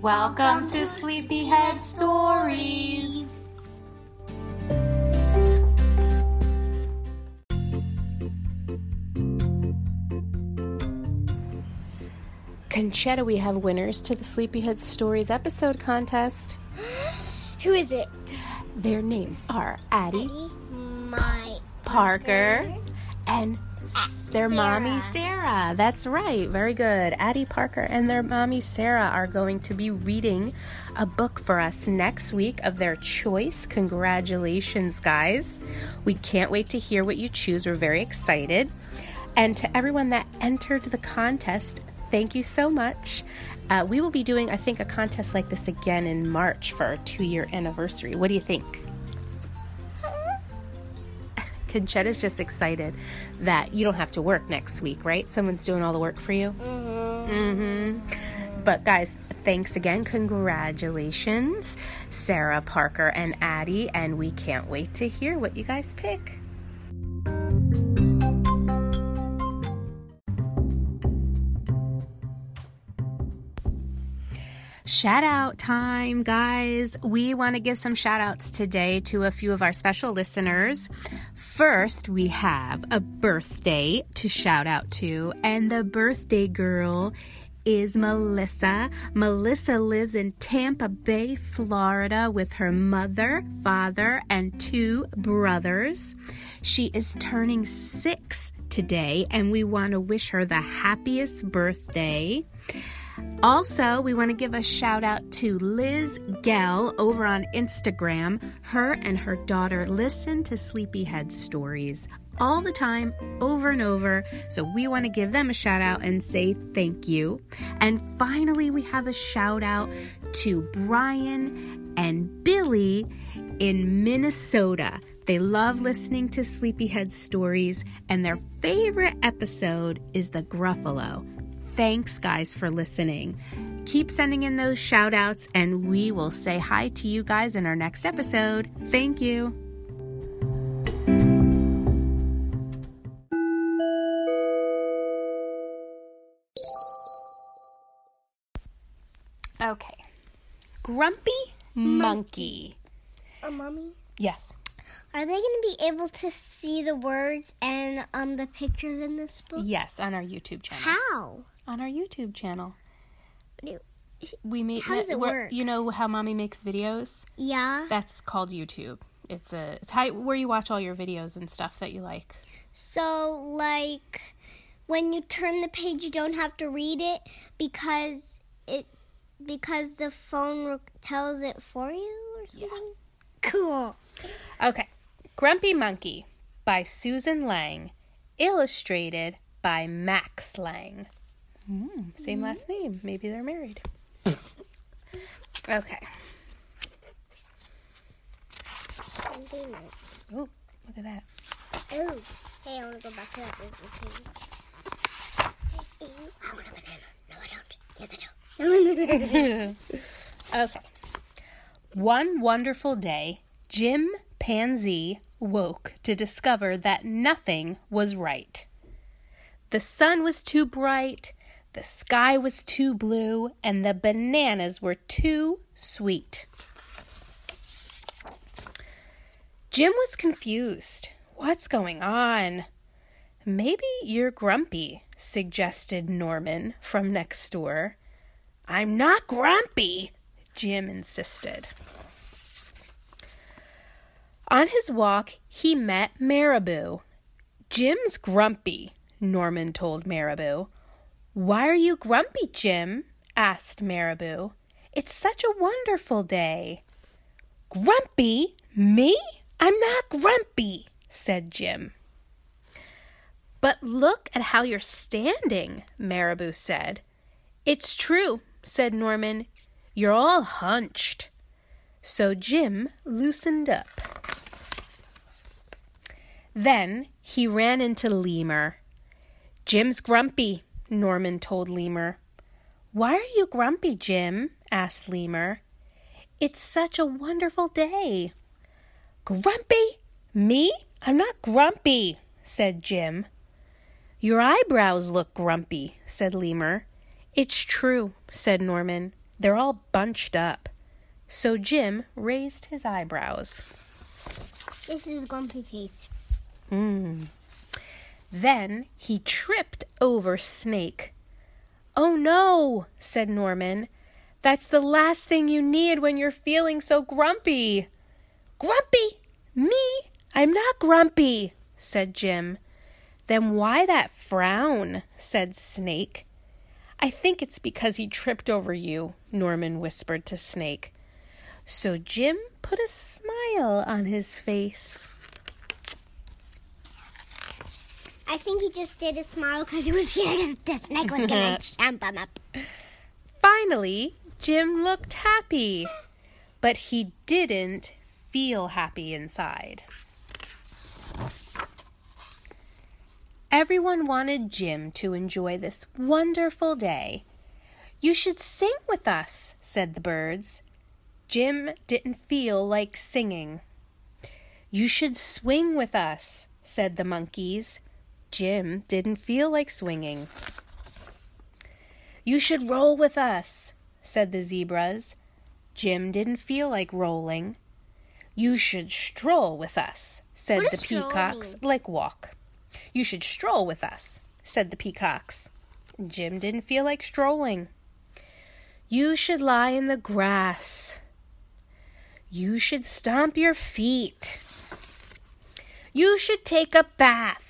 Welcome to Sleepyhead Stories. Conchetta, we have winners to the Sleepyhead Stories episode contest. Who is it? Their names are Addie, My Parker, and s- their Sarah. mommy Sarah. That's right. Very good. Addie Parker and their mommy Sarah are going to be reading a book for us next week of their choice. Congratulations, guys. We can't wait to hear what you choose. We're very excited. And to everyone that entered the contest, thank you so much. Uh, we will be doing, I think, a contest like this again in March for our two year anniversary. What do you think? Conchetta's just excited that you don't have to work next week, right? Someone's doing all the work for you. Mm-hmm. But guys, thanks again. Congratulations, Sarah, Parker, and Addie. And we can't wait to hear what you guys pick. Shout out time, guys. We want to give some shout outs today to a few of our special listeners. First, we have a birthday to shout out to, and the birthday girl is Melissa. Melissa lives in Tampa Bay, Florida, with her mother, father, and two brothers. She is turning six today, and we want to wish her the happiest birthday. Also, we want to give a shout out to Liz Gell over on Instagram. Her and her daughter listen to Sleepyhead stories all the time, over and over. So we want to give them a shout out and say thank you. And finally, we have a shout out to Brian and Billy in Minnesota. They love listening to Sleepyhead stories, and their favorite episode is the Gruffalo. Thanks, guys, for listening. Keep sending in those shout outs, and we will say hi to you guys in our next episode. Thank you. Okay. Grumpy Monkey. A mommy, Yes. are they going to be able to see the words and um the pictures in this book? Yes, on our YouTube channel. How? On our YouTube channel. We make How does it where- work? You know how mommy makes videos? Yeah. That's called YouTube. It's a it's how, where you watch all your videos and stuff that you like. So, like, when you turn the page, you don't have to read it because it because the phone re- tells it for you or something. Cool. Okay. Grumpy Monkey by Susan Lang, illustrated by Max Lang. Mm, same last name. Maybe they're married. okay. Oh, look at that. Ooh. Hey, I want to go back to that original page. I want a banana. No, I don't. Yes, I do. Okay. One wonderful day, Jim Panzee woke to discover that nothing was right. The sun was too bright, the sky was too blue, and the bananas were too sweet. Jim was confused. What's going on? Maybe you're grumpy, suggested Norman from next door. I'm not grumpy, Jim insisted. On his walk, he met Marabou. Jim's grumpy, Norman told Marabou. Why are you grumpy, Jim? asked Marabou. It's such a wonderful day. Grumpy? Me? I'm not grumpy, said Jim. But look at how you're standing, Marabou said. It's true, said Norman. You're all hunched. So Jim loosened up. Then he ran into Lemur. Jim's grumpy, Norman told Lemur. Why are you grumpy, Jim? asked Lemur. It's such a wonderful day. Grumpy? Me? I'm not grumpy, said Jim. Your eyebrows look grumpy, said Lemur. It's true, said Norman. They're all bunched up. So Jim raised his eyebrows. This is Grumpy Face. Hmm. Then he tripped over Snake. Oh no, said Norman. That's the last thing you need when you're feeling so grumpy. Grumpy? Me? I'm not grumpy, said Jim. Then why that frown? said Snake. I think it's because he tripped over you, Norman whispered to Snake. So Jim put a smile on his face. I think he just did a smile because he was scared the snake was going to jump him up. Finally, Jim looked happy, but he didn't feel happy inside. Everyone wanted Jim to enjoy this wonderful day. You should sing with us, said the birds. Jim didn't feel like singing. You should swing with us, said the monkeys. Jim didn't feel like swinging. You should roll with us, said the zebras. Jim didn't feel like rolling. You should stroll with us, said the peacocks, like walk. You should stroll with us, said the peacocks. Jim didn't feel like strolling. You should lie in the grass. You should stomp your feet. You should take a bath.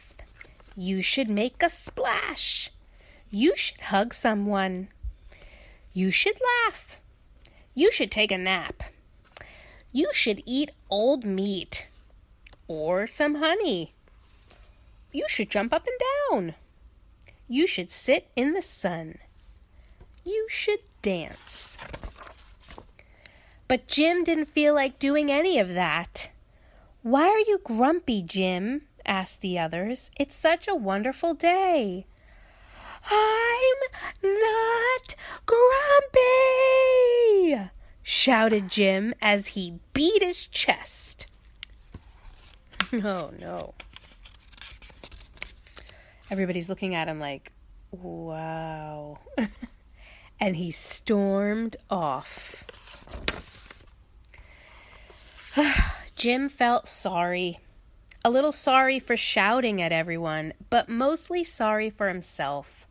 You should make a splash. You should hug someone. You should laugh. You should take a nap. You should eat old meat or some honey. You should jump up and down. You should sit in the sun. You should dance. But Jim didn't feel like doing any of that. Why are you grumpy, Jim? Asked the others. It's such a wonderful day. I'm not grumpy, shouted Jim as he beat his chest. Oh no. Everybody's looking at him like, wow. and he stormed off. Jim felt sorry. A little sorry for shouting at everyone, but mostly sorry for himself.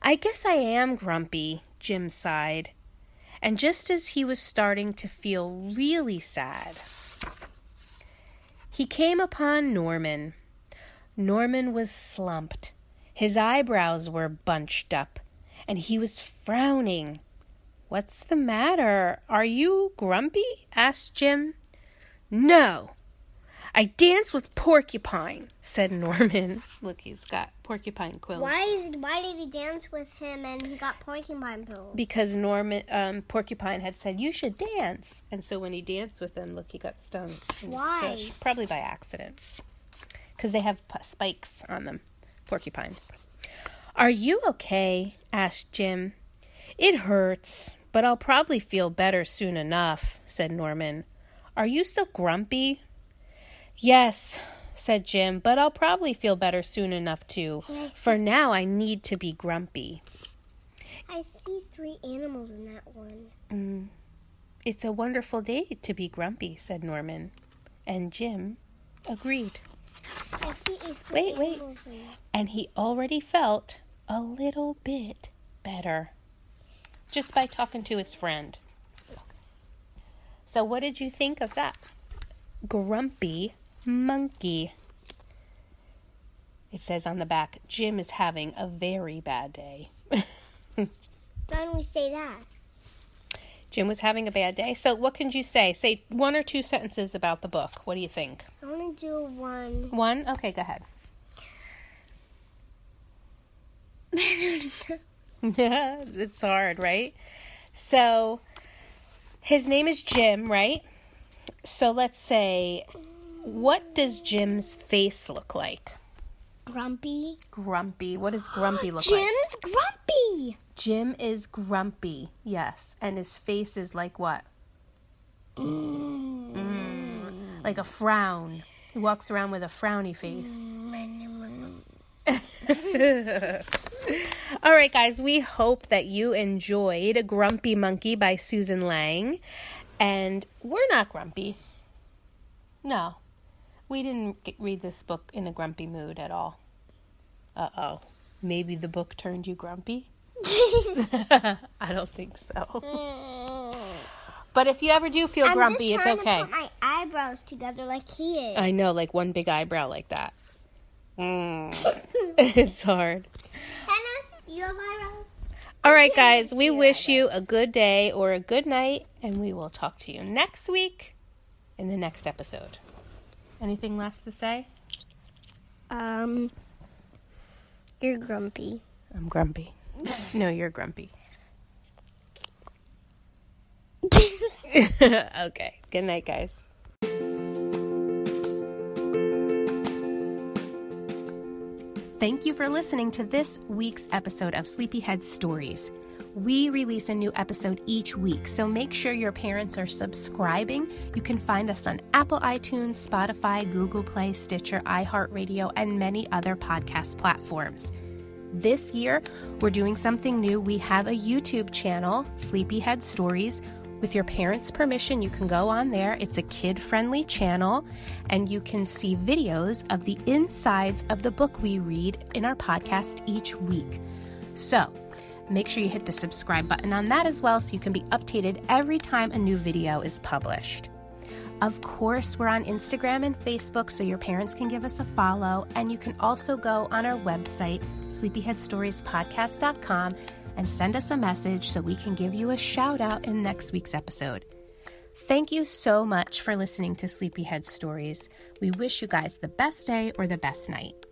I guess I am grumpy, Jim sighed. And just as he was starting to feel really sad, he came upon Norman. Norman was slumped. His eyebrows were bunched up, and he was frowning. What's the matter? Are you grumpy? asked Jim. No. I danced with Porcupine, said Norman. Look, he's got porcupine quills. Why, is, why did he dance with him and he got porcupine quills? Because Norman um, Porcupine had said you should dance, and so when he danced with him, look, he got stung. Why? tush. Probably by accident. Because they have p- spikes on them, porcupines. Are you okay? asked Jim. It hurts, but I'll probably feel better soon enough, said Norman. Are you still grumpy? Yes, said Jim, but I'll probably feel better soon enough too. Yes. For now, I need to be grumpy. I see three animals in that one. Mm. It's a wonderful day to be grumpy, said Norman. And Jim agreed. I see three Wait, wait. And he already felt a little bit better just by talking to his friend. So, what did you think of that? Grumpy monkey. It says on the back, Jim is having a very bad day. Why don't we say that? Jim was having a bad day. So, what can you say? Say one or two sentences about the book. What do you think? I want to do one. One? Okay, go ahead. yeah, it's hard, right? So, His name is Jim, right? So let's say, what does Jim's face look like? Grumpy. Grumpy. What does grumpy look Jim's like? Jim's grumpy. Jim is grumpy, yes. And his face is like what? Mm. Like a frown. He walks around with a frowny face. All right, guys, we hope that you enjoyed Grumpy Monkey by Susan Lang. And we're not grumpy. No, we didn't get, read this book in a grumpy mood at all. Uh oh. Maybe the book turned you grumpy? I don't think so. But if you ever do feel I'm grumpy, it's okay. My eyebrows together like he is. I know, like one big eyebrow like that. Mm. it's hard. Hannah, you have eyebrows. All right, guys, we wish you a good day or a good night, and we will talk to you next week in the next episode. Anything last to say? Um, you're grumpy. I'm grumpy. No, you're grumpy. okay. Good night, guys. Thank you for listening to this week's episode of Sleepyhead Stories. We release a new episode each week, so make sure your parents are subscribing. You can find us on Apple iTunes, Spotify, Google Play, Stitcher, iHeartRadio, and many other podcast platforms. This year, we're doing something new. We have a YouTube channel, Sleepyhead Stories. With your parents' permission, you can go on there. It's a kid friendly channel, and you can see videos of the insides of the book we read in our podcast each week. So, make sure you hit the subscribe button on that as well so you can be updated every time a new video is published. Of course, we're on Instagram and Facebook so your parents can give us a follow. And you can also go on our website, sleepyheadstoriespodcast.com, and send us a message so we can give you a shout out in next week's episode. Thank you so much for listening to Sleepyhead Stories. We wish you guys the best day or the best night.